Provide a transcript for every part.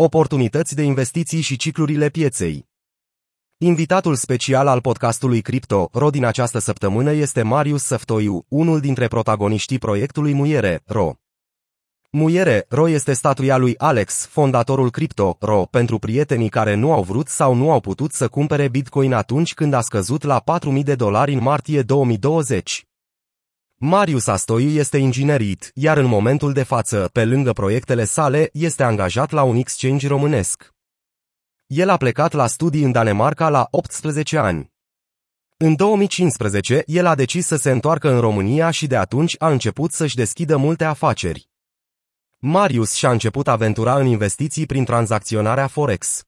oportunități de investiții și ciclurile pieței. Invitatul special al podcastului Crypto Ro din această săptămână este Marius Săftoiu, unul dintre protagoniștii proiectului Muiere, Ro. Muiere, Ro este statuia lui Alex, fondatorul Crypto, Ro, pentru prietenii care nu au vrut sau nu au putut să cumpere Bitcoin atunci când a scăzut la 4.000 de dolari în martie 2020. Marius Astoiu este inginerit, iar în momentul de față, pe lângă proiectele sale, este angajat la un exchange românesc. El a plecat la studii în Danemarca la 18 ani. În 2015, el a decis să se întoarcă în România și de atunci a început să-și deschidă multe afaceri. Marius și-a început aventura în investiții prin tranzacționarea Forex.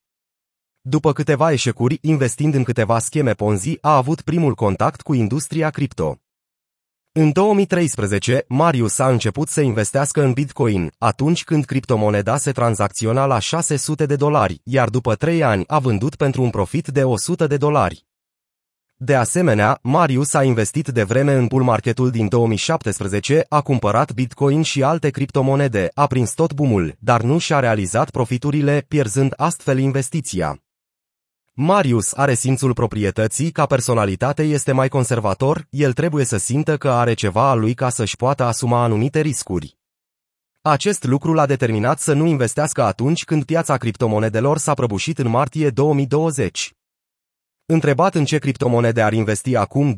După câteva eșecuri, investind în câteva scheme Ponzi, a avut primul contact cu industria cripto. În 2013, Marius a început să investească în Bitcoin, atunci când criptomoneda se tranzacționa la 600 de dolari, iar după 3 ani a vândut pentru un profit de 100 de dolari. De asemenea, Marius a investit de vreme în bull marketul din 2017, a cumpărat Bitcoin și alte criptomonede, a prins tot bumul, dar nu și-a realizat profiturile, pierzând astfel investiția. Marius are simțul proprietății, ca personalitate este mai conservator, el trebuie să simtă că are ceva al lui ca să-și poată asuma anumite riscuri. Acest lucru l-a determinat să nu investească atunci când piața criptomonedelor s-a prăbușit în martie 2020. Întrebat în ce criptomonede ar investi acum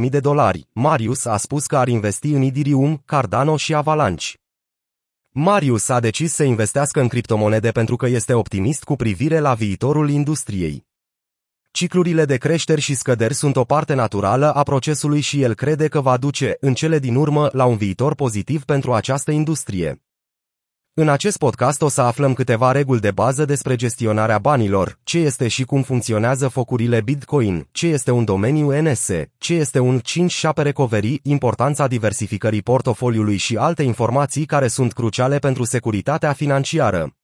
20.000 de dolari, Marius a spus că ar investi în Ethereum, Cardano și Avalanche. Marius a decis să investească în criptomonede pentru că este optimist cu privire la viitorul industriei. Ciclurile de creșteri și scăderi sunt o parte naturală a procesului și el crede că va duce, în cele din urmă, la un viitor pozitiv pentru această industrie. În acest podcast o să aflăm câteva reguli de bază despre gestionarea banilor, ce este și cum funcționează focurile Bitcoin, ce este un domeniu NS, ce este un 5-7 recovery, importanța diversificării portofoliului și alte informații care sunt cruciale pentru securitatea financiară.